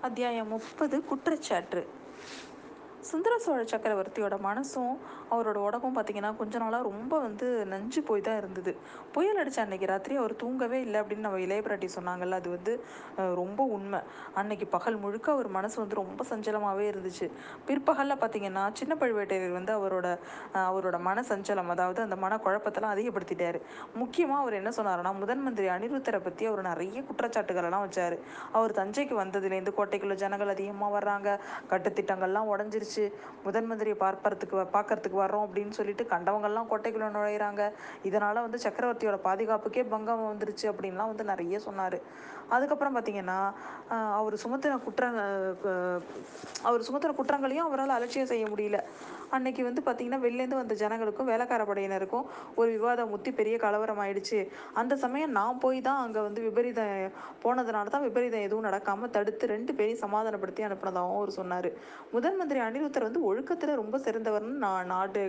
அத்தியாயம் முப்பது குற்றச்சாட்டு. சுந்தர சோழ சக்கரவர்த்தியோட மனசும் அவரோட உடம்பும் பார்த்தீங்கன்னா கொஞ்ச நாளாக ரொம்ப வந்து நஞ்சு போய் தான் இருந்தது. புயல் அடித்த அன்னைக்கு ராத்திரி அவர் தூங்கவே இல்லை அப்படின்னு நம்ம இளைய பிராட்டி சொன்னாங்கல்ல அது வந்து ரொம்ப உண்மை. அன்னைக்கு பகல் முழுக்க அவர் மனசு வந்து ரொம்ப சஞ்சலமாகவே இருந்துச்சு. பிற்பகலில் பார்த்தீங்கன்னா சின்ன பழுவேட்டையர் வந்து அவரோட அவரோட மன சஞ்சலம் அதாவது அந்த மன குழப்பத்தெல்லாம் அதிகப்படுத்திட்டார். முக்கியமாக அவர் என்ன சொன்னாருன்னா முதன் மந்திரி அனிருத்தரை பற்றி அவர் நிறைய குற்றச்சாட்டுகளெல்லாம் எல்லாம் அவர் தஞ்சைக்கு வந்ததுலேருந்து கோட்டைக்குள்ளே ஜனங்கள் அதிகமாக வர்றாங்க கட்டுத்திட்டங்கள்லாம் உடஞ்சிருச்சு. முதன் மந்திரியை பார்ப்பறதுக்கு வ- பார்க்கறதுக்கு வர்றோம் அப்படின்னு சொல்லிட்டு கண்டவங்கள்லாம் கோட்டைக்குள்ள நுழையிறாங்க. இதனால வந்து சக்கரவர்த்தியோட பாதுகாப்புக்கே பங்கம் வந்துருச்சு அப்படின்லாம் வந்து நிறைய சொன்னார். அதுக்கப்புறம் பார்த்தீங்கன்னா அவர் சுமத்தின குற்றங்க அவர் சுமத்தின குற்றங்களையும் அவரால் அலட்சியம் செய்ய முடியல. அன்னைக்கு வந்து பார்த்தீங்கன்னா வெளிலேருந்து வந்த ஜனங்களுக்கும் வேலைக்கார படையினருக்கும் ஒரு விவாதம் முத்தி பெரிய கலவரம் ஆயிடுச்சு. அந்த சமயம் நான் போய் தான் அங்கே வந்து விபரீதம் போனதுனால தான் விபரீதம் எதுவும் நடக்காமல் தடுத்து ரெண்டு பேரையும் சமாதானப்படுத்தி அனுப்பினதாகவும் அவர் சொன்னார். முதன் மந்திரி அனிருத்தர் வந்து ஒழுக்கத்தில் ரொம்ப சிறந்தவர்னு நான் நாட்டு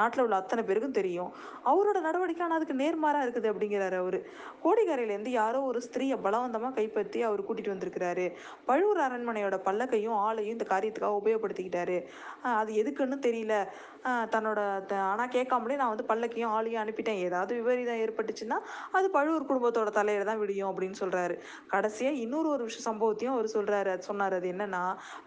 நாட்டில் உள்ள அத்தனை பேருக்கும் தெரியும். அவரோட நடவடிக்கை ஆனால் அதுக்கு நேர்மாறாக இருக்குது அப்படிங்கிறாரு அவர். கோடிக்கரையிலேருந்து யாரோ ஒரு ஸ்திரீயை பலவந்தமாக கைப்பற்றி அவர் கூட்டிகிட்டு வந்திருக்கிறாரு. பழுவூர் அரண்மனையோட பல்லக்கையும் ஆளையும் இந்த காரியத்துக்காக உபயோகப்படுத்திக்கிட்டாரு. அது எதுக்குன்னு தெரியல. தன்னோட ஆனால் கேட்காமலே நான் வந்து பல்லக்கையும் ஆளையும் அனுப்பிட்டேன். ஏதாவது விபரீதம் ஏற்பட்டுச்சுன்னா அது பழுவூர் குடும்பத்தோட தலையில தான் விடியும் அப்படின்னு சொல்கிறாரு கடைசியாக இன்னொரு ஒரு விஷயம் சம்பவத்தையும் அவர் சொல்கிறாரு அது சொன்னார் அது என்னன்னா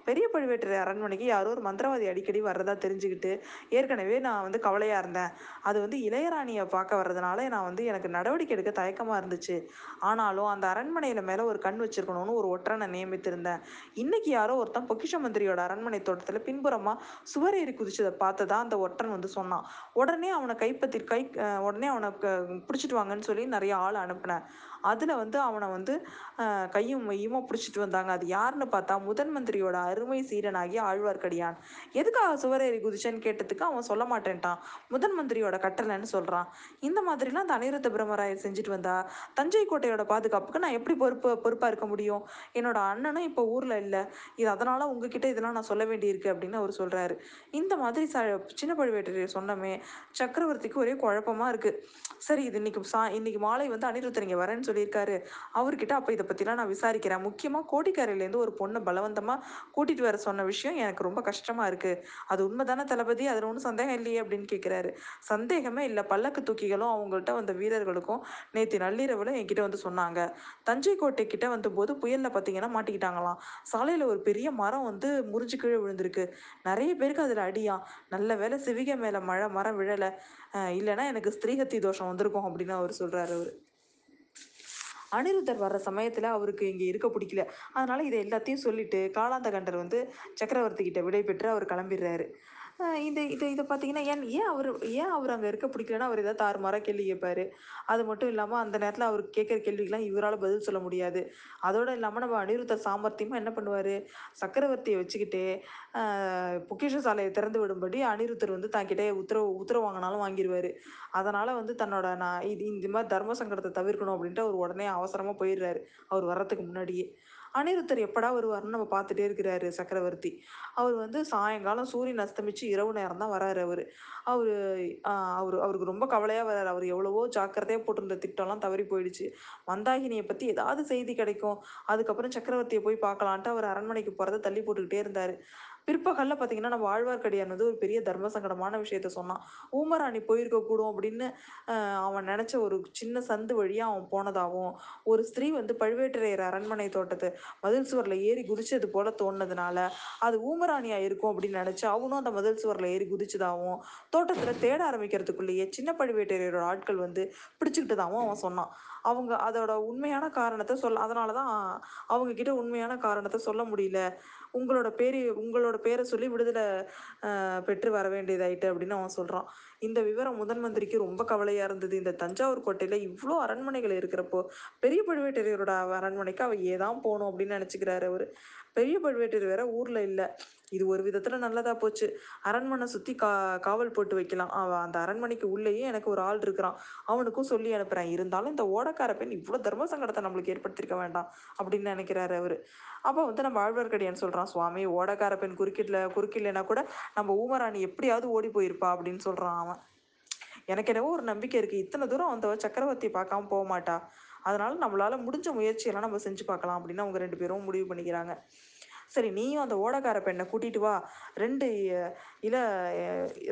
பெரிய பழுவேட்டரை அரண்மனைக்கு யாரோ ஒரு மந்திரவாதி அடிக்கடி வர்றதா தெரிஞ்சுக்கிட்டு ஏற்கனவே நான் வந்து கவலையாக இருந்தேன். அது வந்து இளையராணியை பார்க்க வர்றதுனால நான் வந்து எனக்கு நடவடிக்கை எடுக்க தயக்கமாக இருந்துச்சு. ஆனாலும் அந்த அரண்மனையில் மேலே ஒரு கண் வச்சிருக்கணும்னு ஒரு ஒற்றனை நியமித்திருந்தேன். இன்னைக்கு யாரோ ஒருத்தன் பொக்கிஷ மந்திரியோட அரண்மனை தோட்டத்தில் பின்புறமாக சுவர் ஏறி குதிச்சதை பார்த்ததா அந்த ஒற்றன் வந்து சொன்னான். உடனே அவனை கைப்பற்றி கை உடனே அவனை க- பிடிச்சிட்டு வாங்கன்னு சொல்லி நிறைய ஆள் அனுப்பினேன். அதில் வந்து அவனை வந்து கையும் மையுமா பிடிச்சிட்டு வந்தாங்க. அது யாருன்னு பார்த்தா முதன் மந்திரியோட அருமை சீடனாகிய ஆழ்வார்க்கடியான். எதுக்காக சுவரேறி குதிச்சேன்னு கேட்டதுக்கு அவன் சொல்ல மாட்டேன்ட்டான். முதன் மந்திரியோட கட்டளைன்னு சொல்கிறான் இந்த மாதிரிலாம் அந்த அனிருத்த பிரம்மராயர் செஞ்சுட்டு வந்தா தஞ்சை கோட்டையோட பாதுகாப்புக்கு நான் எப்படி பொறுப்பு பொறுப்பாக இருக்க முடியும்? என்னோட அண்ணனும் இப்போ ஊரில் இல்லை. இது அதனால் உங்ககிட்ட இதெல்லாம் நான் சொல்ல வேண்டியிருக்கு அப்படின்னு அவர் சொல்கிறாரு இந்த மாதிரி ச சின்ன பழுவேட்டரையர் சொன்னமே சக்கரவர்த்திக்கு ஒரே குழப்பமாக இருக்குது சரி இது இன்னைக்கு சா இன்னைக்கு மாலை வந்து அனிருத்தர் இங்கே வரேன்னு சொல்லியிருக்காரு. அவர்கிட்ட அப்போ இதை பற்றிலாம் நான் விசாரிக்கிறேன். முக்கியமாக கோடிக்கரையிலேருந்து ஒரு பொண்ணை பலவந்தமாக கூட்டிகிட்டு வர சொன்ன விஷயம் எனக்கு ரொம்ப கஷ்டமாக இருக்குது அது உண்மைதானே தளபதி? அதில் ஒன்றும் சந்தேகம் இல்லையே அப்படின்னு கேட்குறாரு சந்தேகமே இல்லை. பல்லக்கு தூக்கிகளும் அவங்கள்ட்ட வந்த வீரர்களுக்கும் நேற்று நள்ளிரவில் என்கிட்ட வந்து சொன்னாங்க. தஞ்சை கோட்டை கிட்ட வந்தபோது புயலில் பார்த்தீங்கன்னா மாட்டிக்கிட்டாங்களாம். சாலையில் ஒரு பெரிய மரம் வந்து முறிஞ்சு கீழே விழுந்திருக்கு. நிறைய பேருக்கு அதில் அடியா. நல்ல வேளை சிவிகை மேலே மழை மரம் விழலை. இல்லைன்னா எனக்கு ஸ்திரீகத்தி தோஷம் வந்திருக்கும் அப்படின்னு அவர் சொல்கிறாரு அவர். அனிருத்தர் வர்ற சமயத்தில் அவருக்கு இங்கே இருக்க பிடிக்கல. அதனால இதை எல்லாத்தையும் சொல்லிட்டு காலாந்த கண்டர் வந்து சக்கரவர்த்தி கிட்ட விடை பெற்று அவர் கிளம்பிடுறாரு. இந்த இதை இதை பார்த்தீங்கன்னா ஏன் ஏன் அவர் ஏன் அவர் அங்கே இருக்க பிடிக்கலன்னா அவர் ஏதாவது தாறுமாறாக கேள்வி கேட்பாரு அது மட்டும் இல்லாமல் அந்த நேரத்தில் அவர் கேட்குற கேள்விக்கெலாம் இவரால் பதில் சொல்ல முடியாது. அதோடு இல்லாமல் நம்ம அனிருத்தர் சாமர்த்தியமாக என்ன பண்ணுவார்? சக்கரவர்த்தியை வச்சுக்கிட்டே பொக்கேஷன் பொக்கிஷ சாலையை திறந்து விடும்படி அனிருத்தர் வந்து தன்கிட்ட உத்தரவு உத்தரவு வாங்கினாலும் வாங்கிடுவார் அதனால் வந்து தன்னோட நான் இது இந்த மாதிரி தர்ம சங்கடத்தை தவிர்க்கணும் அப்படின்ட்டு அவர் உடனே அவசரமாக போயிடுறாரு. அவர் வர்றதுக்கு முன்னாடியே. அனிருத்தர் எப்படா வருவாருன்னு நம்ம பார்த்துட்டே இருக்கிறாரு சக்கரவர்த்தி. அவர் வந்து சாயங்காலம் சூரியன் அஸ்தமிச்சு இரவு நேரம் தான் வராரு அவர். அவர் அவர் அவருக்கு ரொம்ப கவலையாக வராரு. அவர் எவ்வளவோ ஜாக்கிரதையாக போட்டிருந்த திட்டம்லாம் தவறி போயிடுச்சு. மந்தாகினியை பற்றி ஏதாவது செய்தி கிடைக்கும். அதுக்கப்புறம் சக்கரவர்த்தியை போய் பார்க்கலான்ட்டு அவர் அரண்மனைக்கு போகிறத தள்ளி போட்டுக்கிட்டே இருந்தார். பிற்பகலில் பார்த்தீங்கன்னா நம்ம ஆழ்வார்க்கடியான் வந்து ஒரு பெரிய தர்ம சங்கடமான விஷயத்த சொன்னான். ஊமராணி போயிருக்க கூடும் அப்படின்னு அவன் நினச்ச ஒரு சின்ன சந்து வழியாக அவன் போனதாகவும் ஒரு ஸ்திரீ வந்து பழுவேட்டரையர் அரண்மனை தோட்டத்து மதில் சுவரில் ஏறி குதிச்சது போல தோணுனதுனால அது ஊமராணியாக இருக்கும் அப்படின்னு நினச்சி அவனும் அந்த மதில் சுவரில் ஏறி குதிச்சதாகவும் தோட்டத்தில் தேட ஆரம்பிக்கிறதுக்குள்ளேயே சின்ன பழுவேட்டரையரோட ஆட்கள் வந்து பிடிச்சிக்கிட்டதாகவும் அவன் சொன்னான். அவங்க அதோட உண்மையான காரணத்தை சொல்ல அதனால தான் அவங்க கிட்ட உண்மையான காரணத்தை சொல்ல முடியல. உங்களோட பேர் உங்களோட பேரை சொல்லி விடுதலை பெற்று வர வேண்டியதாயிட்டு அப்படின்னு அவன் சொல்கிறான் இந்த விவரம் முதன் மந்திரிக்கு ரொம்ப கவலையாக இருந்தது. இந்த தஞ்சாவூர் கோட்டையில் இவ்வளோ அரண்மனைகள் இருக்கிறப்போ பெரிய பழுவேட்டரையரோட அரண்மனைக்கு அவ ஏதான் போகணும் அப்படின்னு நினச்சிக்கிறாரு அவர். பெரிய பழுவேட்டரையர் வேற ஊரில் இல்லை. இது ஒரு விதத்தில் நல்லதாக போச்சு. அரண்மனை சுற்றி கா காவல் போட்டு வைக்கலாம். அவன் அந்த அரண்மனைக்கு உள்ளேயே எனக்கு ஒரு ஆள் இருக்கிறான். அவனுக்கும் சொல்லி அனுப்புகிறேன் இருந்தாலும் இந்த ஓடக்கார பெண் இவ்வளோ தர்ம சங்கடத்தை நம்மளுக்கு ஏற்படுத்தியிருக்க வேண்டாம் அப்படின்னு நினைக்கிறாரு அவர். அப்போ வந்து நம்ம ஆழ்வார்க்கடியான் சொல்கிறான் சுவாமி ஓடக்கார பெண் குறுக்கிடல குறுக்கில்லைன்னா கூட நம்ம ஊமராணி எப்படியாவது ஓடி போயிருப்பா அப்படின்னு சொல்கிறான் அவன். எனக்கு என்னவோ ஒரு நம்பிக்கை இருக்குது இத்தனை தூரம் அந்த சக்கரவர்த்தி பார்க்காம போக மாட்டா. அதனால நம்மளால முடிஞ்ச முயற்சியெல்லாம் நம்ம செஞ்சு பார்க்கலாம் அப்படின்னு அவங்க ரெண்டு பேரும் முடிவு பண்ணிக்கிறாங்க. சரி நீயும் அந்த ஓடக்கார பெண்ணை கூட்டிட்டு வா. ரெண்டு இள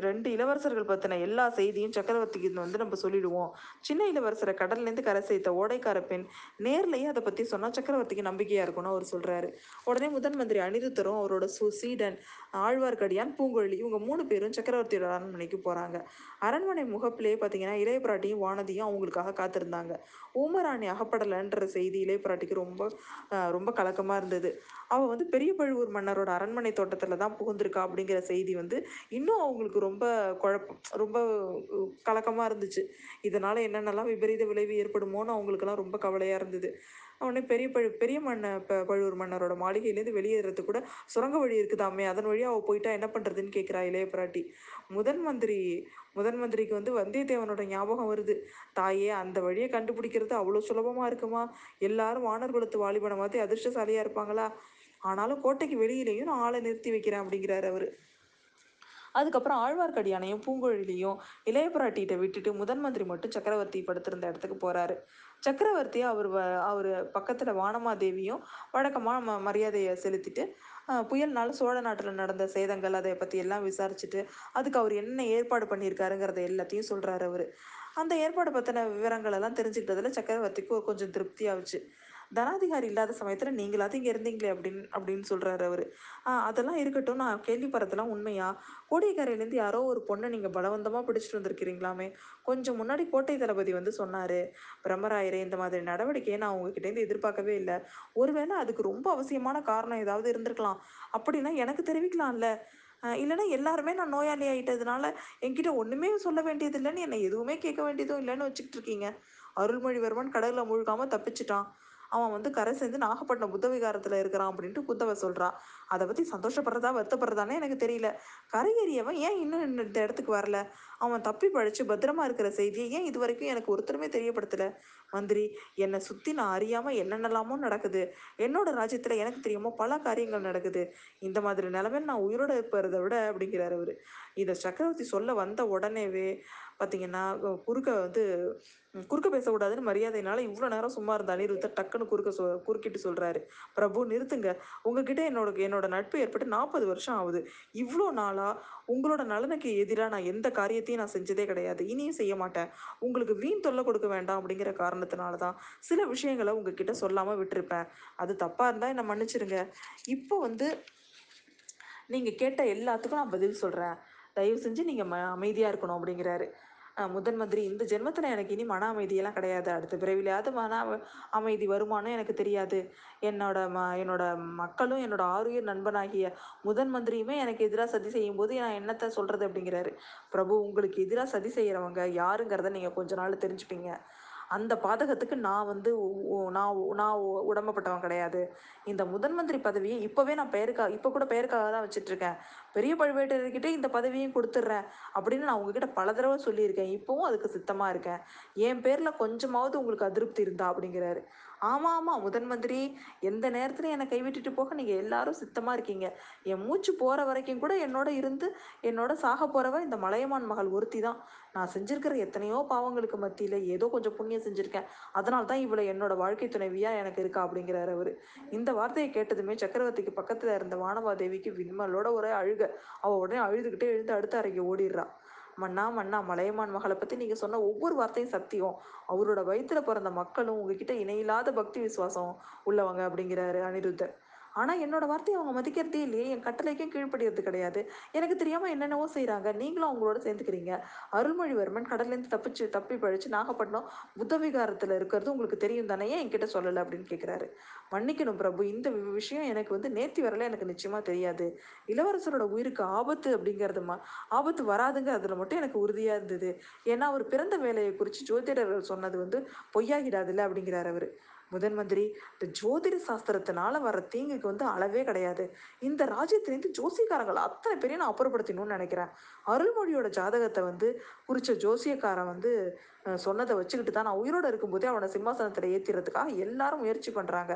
ரெண்டு இளவரசர்கள் பற்றின எல்லா செய்தியும் சக்கரவர்த்திக்கு வந்து நம்ம சொல்லிடுவோம். சின்ன இளவரசரை கடல்லேருந்து கரை சேர்த்த ஓடைக்கார பெண் நேர்லயே அதை பற்றி சொன்னால் சக்கரவர்த்திக்கு நம்பிக்கையாக இருக்கும்னு அவர் சொல்கிறாரு உடனே முதன் மந்திரி அனிருத்தரும் அவரோட சு சீடன் ஆழ்வார்க்கடியான் பூங்கொழி இவங்க மூணு பேரும் சக்கரவர்த்தியோட அரண்மனைக்கு போகிறாங்க அரண்மனை முகப்பிலேயே பார்த்தீங்கன்னா இளைய பிராட்டியும் வானதியும் அவங்களுக்காக காத்திருந்தாங்க. ஊமராணி அகப்படலைன்ற செய்தி இளைய பிராட்டிக்கு ரொம்ப ரொம்ப கலக்கமாக இருந்தது. அவள் வந்து பெரிய பழுவூர் மன்னரோட அரண்மனை தோட்டத்தில் தான் புகுந்திருக்கா அப்படிங்கிற செய்தி வந்து இன்னும் அவங்களுக்கு ரொம்ப குழப்பம் ரொம்ப கலக்கமாக இருந்துச்சு. இதனால் என்னென்னலாம் விபரீத விளைவு ஏற்படுமோன்னு அவங்களுக்குலாம் ரொம்ப கவலையாக இருந்தது. உடனே பெரிய பழு பெரிய மன்ன ப பழுவூர் மன்னரோட மாளிகையிலேருந்து வெளியேறது கூட சுரங்க வழி இருக்குதாமே அதன் வழியாக அவள் போயிட்டா என்ன பண்ணுறதுன்னு கேட்குறா இளைய பிராட்டி. முதன் மந்திரி முதன் மந்திரிக்கு வந்து வந்தியத்தேவனோட ஞாபகம் வருது. தாயே அந்த வழியை கண்டுபிடிக்கிறது அவ்வளோ சுலபமாக இருக்குமா? எல்லாரும் வானர் குலத்து வாலிபனை மாதிரி அதிர்ஷ்டசாலியாக இருப்பாங்களா? ஆனாலும் கோட்டைக்கு வெளியிலேயும் நான் ஆளை நிறுத்தி வைக்கிறேன் அப்படிங்கிறாரு அவர். அதுக்கப்புறம் ஆழ்வார்க்கடியானையும் பூங்குழலியும் இளைய பிராட்டிகிட்ட விட்டுட்டு முதன் மந்திரி மட்டும் சக்கரவர்த்தி படுத்திருந்த இடத்துக்கு போறாரு. சக்கரவர்த்தி அவர் வ அவர் பக்கத்தில் வானமாதேவியும் வழக்கமாக ம மரியாதையை செலுத்திட்டு புயல்னால சோழ நாட்டில் நடந்த சேதங்கள் அதை பற்றி எல்லாம் விசாரிச்சுட்டு அதுக்கு அவர் என்ன ஏற்பாடு பண்ணியிருக்காருங்கிறத எல்லாத்தையும் சொல்கிறாரு அவர். அந்த ஏற்பாடு பற்றின விவரங்கள் எல்லாம் தெரிஞ்சுக்கிட்டதுல சக்கரவர்த்திக்கு கொஞ்சம் கொஞ்சம் திருப்தியாகுச்சு தனாதிகாரி இல்லாத சமயத்தில் நீங்களாவது இங்கே இருந்தீங்களே அப்படின்னு அப்படின்னு சொல்கிறாரு அவர். அதெல்லாம் இருக்கட்டும். நான் கேள்விப்படுறதெல்லாம் உண்மையா? கோடியக்கரையிலேருந்து யாரோ ஒரு பொண்ணை நீங்கள் பலவந்தமாக பிடிச்சிட்டு வந்திருக்கிறீங்களாமே? கொஞ்சம் முன்னாடி கோட்டை தளபதி வந்து சொன்னார் பிரம்மராயரே இந்த மாதிரி நடவடிக்கையை நான் உங்ககிட்டேருந்து எதிர்பார்க்கவே இல்லை. ஒருவேளை அதுக்கு ரொம்ப அவசியமான காரணம் ஏதாவது இருந்திருக்கலாம். அப்படின்னா எனக்கு தெரிவிக்கலாம்ல. இல்லைன்னா எல்லாருமே நான் நோயாளி ஆகிட்டதுனால என்கிட்ட ஒன்றுமே சொல்ல வேண்டியது இல்லைன்னு என்னை எதுவுமே கேட்க வேண்டியதும் இல்லைன்னு வச்சுக்கிட்டு இருக்கீங்க. அருள்மொழிவர்மன் கடலில் முழுகாமல் தப்பிச்சிட்டான். அவன் வந்து கரை சேர்ந்து நாகப்பட்டினம் புத்த விகாரத்தில் இருக்கிறான் அப்படின்ட்டு குந்தவை சொல்கிறான் அதை பற்றி சந்தோஷப்படுறதா வருத்தப்படுறதானே எனக்கு தெரியல. கரையேறியவன் ஏன் இன்னும் இந்த இடத்துக்கு வரல? அவன் தப்பி பழிச்சு பத்திரமா இருக்கிற செய்தியை ஏன் இது வரைக்கும் எனக்கு ஒருத்தருமே தெரியப்படுத்தல? மந்திரி என்னை சுற்றி நான் அறியாமல் என்னென்னலாமோ நடக்குது. என்னோட ராஜ்யத்தில் எனக்கு தெரியாமோ பல காரியங்கள் நடக்குது. இந்த மாதிரி நிலைமையில் நான் உயிரோட இருப்பதை விட அப்படிங்கிறார் அவர். இதை சக்கரவர்த்தி சொல்ல வந்த உடனேவே பார்த்தீங்கன்னா குறுக்க வந்து குறுக்க பேசக்கூடாதுன்னு மரியாதையினால இவ்வளோ நேரம் சும்மா இருந்த அனிருத்தர் டக்குன்னு குறுக்க சொ குறுக்கிட்டு சொல்கிறாரு பிரபு நிறுத்துங்க. உங்ககிட்ட என்னோட என்னோட நட்பு ஏற்பட்டு நாற்பது வருஷம் ஆகுது. இவ்வளோ நாளாக உங்களோட நலனுக்கு எதிராக நான் எந்த காரியத்தையும் நான் செஞ்சதே கிடையாது. இனியும் செய்ய மாட்டேன். உங்களுக்கு வீண் தொல்லை கொடுக்க வேண்டாம் அப்படிங்கிற காரணத்தினால தான் சில விஷயங்களை உங்ககிட்ட சொல்லாமல் விட்டிருப்பேன். அது தப்பாக இருந்தால் என்னை மன்னிச்சிடுங்க இப்போ வந்து நீங்கள் கேட்ட எல்லாத்துக்கும் நான் பதில் சொல்கிறேன் தயவு செஞ்சு நீங்கள் ம அமைதியாக இருக்கணும் அப்படிங்கிறாரு. முதன் மந்திரி இந்த ஜென்மத்தில் எனக்கு இனி மன அமைதியெல்லாம் கிடையாது. அடுத்த பிறவிலையாவது மன அமைதி வருமானம் எனக்கு தெரியாது. என்னோட ம என்னோட மக்களும் என்னோட ஆருயிர் நண்பனாகிய முதன் மந்திரியுமே எனக்கு எதிராக சதி செய்யும்போது நான் என்னத்தை சொல்கிறது அப்படிங்கிறாரு. பிரபு உங்களுக்கு எதிராக சதி செய்கிறவங்க யாருங்கிறத நீங்கள் கொஞ்ச நாள் தெரிஞ்சுப்பீங்க. அந்த பாதகத்துக்கு நான் வந்து நான் நான் உடம்பப்பட்டவன் கிடையாது. இந்த முதன் மந்திரி பதவியை இப்போவே நான் பெயருக்காக இப்போ கூட பெயருக்காக தான் வச்சுட்ருக்கேன். பெரிய பழுவேட்டரர்கிட்ட இந்த பதவியும் கொடுத்துட்றேன் அப்படின்னு நான் உங்ககிட்ட பல தடவை சொல்லியிருக்கேன். இப்போவும் அதுக்கு சித்தமாக இருக்கேன். என் பேரில் கொஞ்சமாவது உங்களுக்கு அதிருப்தி இருந்தா அப்படிங்கிறாரு. ஆமாம் ஆமாம் முதன் மந்திரி எந்த நேரத்துலையும் என்னை கைவிட்டுட்டு போக நீங்கள் எல்லாரும் சித்தமாக இருக்கீங்க. என் மூச்சு போகிற வரைக்கும் கூட என்னோட இருந்து என்னோட சாக போகிறவ இந்த மலையமான் மகள் ஒருத்தி தான் நான் செஞ்சிருக்கிற எத்தனையோ பாவங்களுக்கு மத்தியில் ஏதோ கொஞ்சம் புண்ணியம் செஞ்சுருக்கேன். அதனால தான் இவளை என்னோட வாழ்க்கை துணைவியாக எனக்கு இருக்கா அப்படிங்கிறாரு அவர். இந்த வார்த்தையை கேட்டதுமே சக்கரவர்த்திக்கு பக்கத்தில் இருந்த வானவாதேவிக்கு விண்மலோட ஒரே அழுக. அவள் உடனே அழுதுகிட்டே எழுந்து அடுத்த அறைக்கு ஓடிடுறா. மன்னா மன்னா மலையமான் மகளை பற்றி நீங்கள் சொன்ன ஒவ்வொரு வார்த்தையும் சத்தியம். அவரோட வயிற்றில் பிறந்த மக்களும் உங்ககிட்ட இணையில்லாத பக்தி விசுவாசம் உள்ளவங்க அப்படிங்கிறாரு அனிருத்தர். ஆனால் என்னோட வார்த்தையை அவங்க மதிக்கிறதே இல்லையே. என் கட்டளைக்கும் கீழ்ப்படுறது கிடையாது. எனக்கு தெரியாமல் என்னென்னவோ செய்கிறாங்க நீங்களும் அவங்களோட சேர்ந்துக்கிறீங்க. அருள்மொழிவர்மன் கடல்லேருந்து தப்பிச்சு தப்பி பழிச்சு நாகப்பட்டினம் புத்த விகாரத்தில் இருக்கிறது உங்களுக்கு தெரியும் தானே? ஏன் என்கிட்ட சொல்லலை அப்படின்னு கேட்குறாரு மன்னிக்கணும் பிரபு. இந்த வி- விஷயம் எனக்கு வந்து நேர்த்தி வரல. எனக்கு நிச்சயமாக தெரியாது. இளவரசரோட உயிருக்கு ஆபத்து அப்படிங்கிறது மா ஆபத்து வராதுங்கிறதுல அதில் மட்டும் எனக்கு உறுதியாக இருந்தது. ஏன்னா அவர் பிறந்த வேலையை குறித்து ஜோதிடர்கள் சொன்னது வந்து பொய்யாகிடாதுல்ல அப்படிங்கிறார் அவர். முதன் மந்திரி இந்த ஜோதிட சாஸ்திரத்தினால வர தீங்குக்கு வந்து அளவே கிடையாது. இந்த ராஜ்யத்திலேருந்து ஜோசியக்காரங்களை அத்தனை பேரையும் நான் அப்புறப்படுத்தணும்னு நினைக்கிறேன். அருள்மொழியோட ஜாதகத்தை வந்து குறித்த ஜோசியக்காரன் வந்து சொன்னதை வச்சுக்கிட்டு தான் நான் உயிரோடு இருக்கும்போதே அவனை சிம்மாசனத்தில் ஏற்றிறதுக்காக எல்லாரும் முயற்சி பண்ணுறாங்க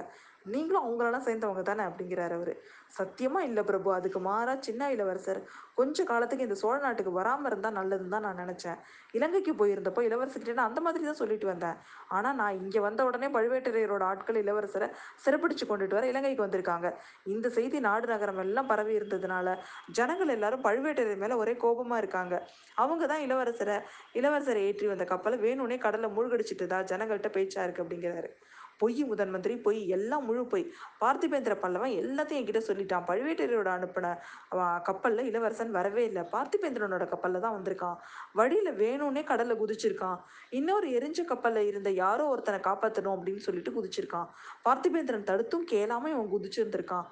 நீங்களும் அவங்களெல்லாம் சேர்ந்தவங்க தானே அப்படிங்கிறாரு அவர். சத்தியமாக இல்லை பிரபு அதுக்கு மாறா சின்ன இளவரசர். கொஞ்ச காலத்துக்கு இந்த சோழ நாட்டுக்கு வராமல் இருந்தால் நல்லதுன்னு தான் நான் நினச்சேன். இலங்கைக்கு போயிருந்தப்போ இளவரசர்கிட்ட நான் அந்த மாதிரி தான் சொல்லிட்டு வந்தேன். ஆனால் நான் இங்கே வந்த உடனே பழுவேட்டரையரோட ஆட்கள் இளவரசரை சிறப்பிடிச்சு கொண்டுட்டு வர இலங்கைக்கு வந்திருக்காங்க. இந்த செய்தி நாடு நகரம் எல்லாம் பரவி இருந்ததுனால ஜனங்கள் எல்லாரும் பழுவேட்டரையர் மேலே ஒரே கோபமாக இருக்காங்க. அவங்க தான் இளவரசரை இளவரசரை ஏற்றி வந்த கப்பலை வேணும்னே கடலை மூழ்கடிச்சிட்டு தான் ஜனங்கள்கிட்ட பேச்சா இருக்கு அப்படிங்கிறாரு. பொய் முதன் மந்திரி பொய் எல்லாம் முழு பொய். பார்த்திபேந்திர பல்லவன் எல்லாத்தையும் என்கிட்ட சொல்லிட்டான். பழுவேட்டரையரோட அனுப்பின கப்பலில் இளவரசன் வரவே இல்லை. பார்த்திபேந்திரனோட கப்பலில் தான் வந்திருக்கான். வழியில் வேணும்னே கடலில் குதிச்சிருக்கான். இன்னொரு எரிஞ்ச கப்பலில் இருந்த யாரோ ஒருத்தனை காப்பாற்றணும் அப்படின்னு சொல்லிட்டு குதிச்சிருக்கான். பார்த்திபேந்திரன் தடுத்தும் கேளாமல் இவன் குதிச்சிருந்திருக்கான்.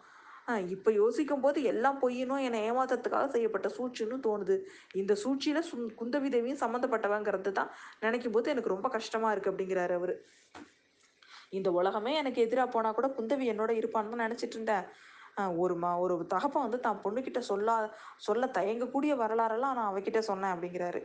இப்போ யோசிக்கும் போது எல்லாம் பொய்யணும் என்னை ஏமாத்துறதுக்காக செய்யப்பட்ட சூழ்ச்சின்னு தோணுது. இந்த சூழ்ச்சியில் சுந் குந்தவி தேவியும் சம்மந்தப்பட்டவங்கிறது தான் நினைக்கும் போது எனக்கு ரொம்ப கஷ்டமாக இருக்குது அப்படிங்கிறாரு அவர். இந்த உலகமே எனக்கு எதிராக போனால் கூட குந்தவி என்னோட இருப்பான்னு தான் நினச்சிட்டு இருந்தேன். ஒரு மா ஒரு தகப்பன் வந்து தான் பொண்ணுக்கிட்ட சொல்லா சொல்ல தயங்கக்கூடிய வரலாறெல்லாம் நான் அவகிட்ட சொன்னேன் அப்படிங்கிறாரு.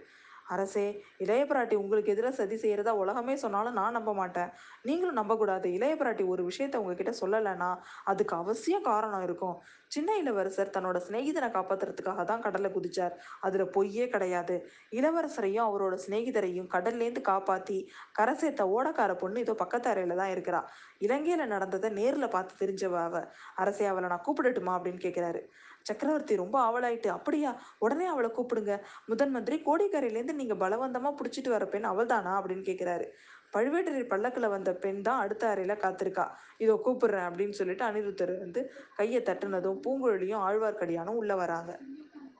அரசே இளைய பிராட்டி உங்களுக்கு எதிராக சதி செய்கிறதா உலகமே சொன்னாலும் நான் நம்ப மாட்டேன். நீங்களும் நம்பக்கூடாது இளைய பிராட்டி ஒரு விஷயத்த உங்ககிட்ட சொல்லலைன்னா அதுக்கு அவசியம் காரணம் இருக்கும். சின்ன இளவரசர் தன்னோட சிநேகிதனை காப்பாத்துறதுக்காக தான் கடலில் குதிச்சார். அதில் பொய்யே கிடையாது. இளவரசரையும் அவரோட சிநேகிதரையும் கடல்லேருந்து காப்பாற்றி கரை சேர்த்த ஓடக்கார பொண்ணு இதோ பக்கத்து அறையில் தான் இருக்கிறா. இலங்கையில் நடந்ததை நேரில் பார்த்து தெரிஞ்சவ அவ. அரசே அவளை நான் கூப்பிடட்டுமா அப்படின்னு கேட்குறாரு சக்கரவர்த்தி ரொம்ப ஆவலாயிட்டு அப்படியா? உடனே அவளை கூப்பிடுங்க. முதன் மந்திரி கோடிக்கரையிலேருந்து நீங்கள் பலவந்தமாக பிடிச்சிட்டு வர பெண் அவள் தானா அப்படின்னு கேட்குறாரு பழுவேட்டரையர் பல்லக்கில் வந்த பெண் தான் அடுத்த அறையில் காத்திருக்கா. இதோ கூப்பிடுறேன் அப்படின்னு சொல்லிட்டு அனிருத்தர் வந்து கையை தட்டுனதும் பூங்குழலியும் ஆழ்வார்க்கடியானும் உள்ளே வராங்க.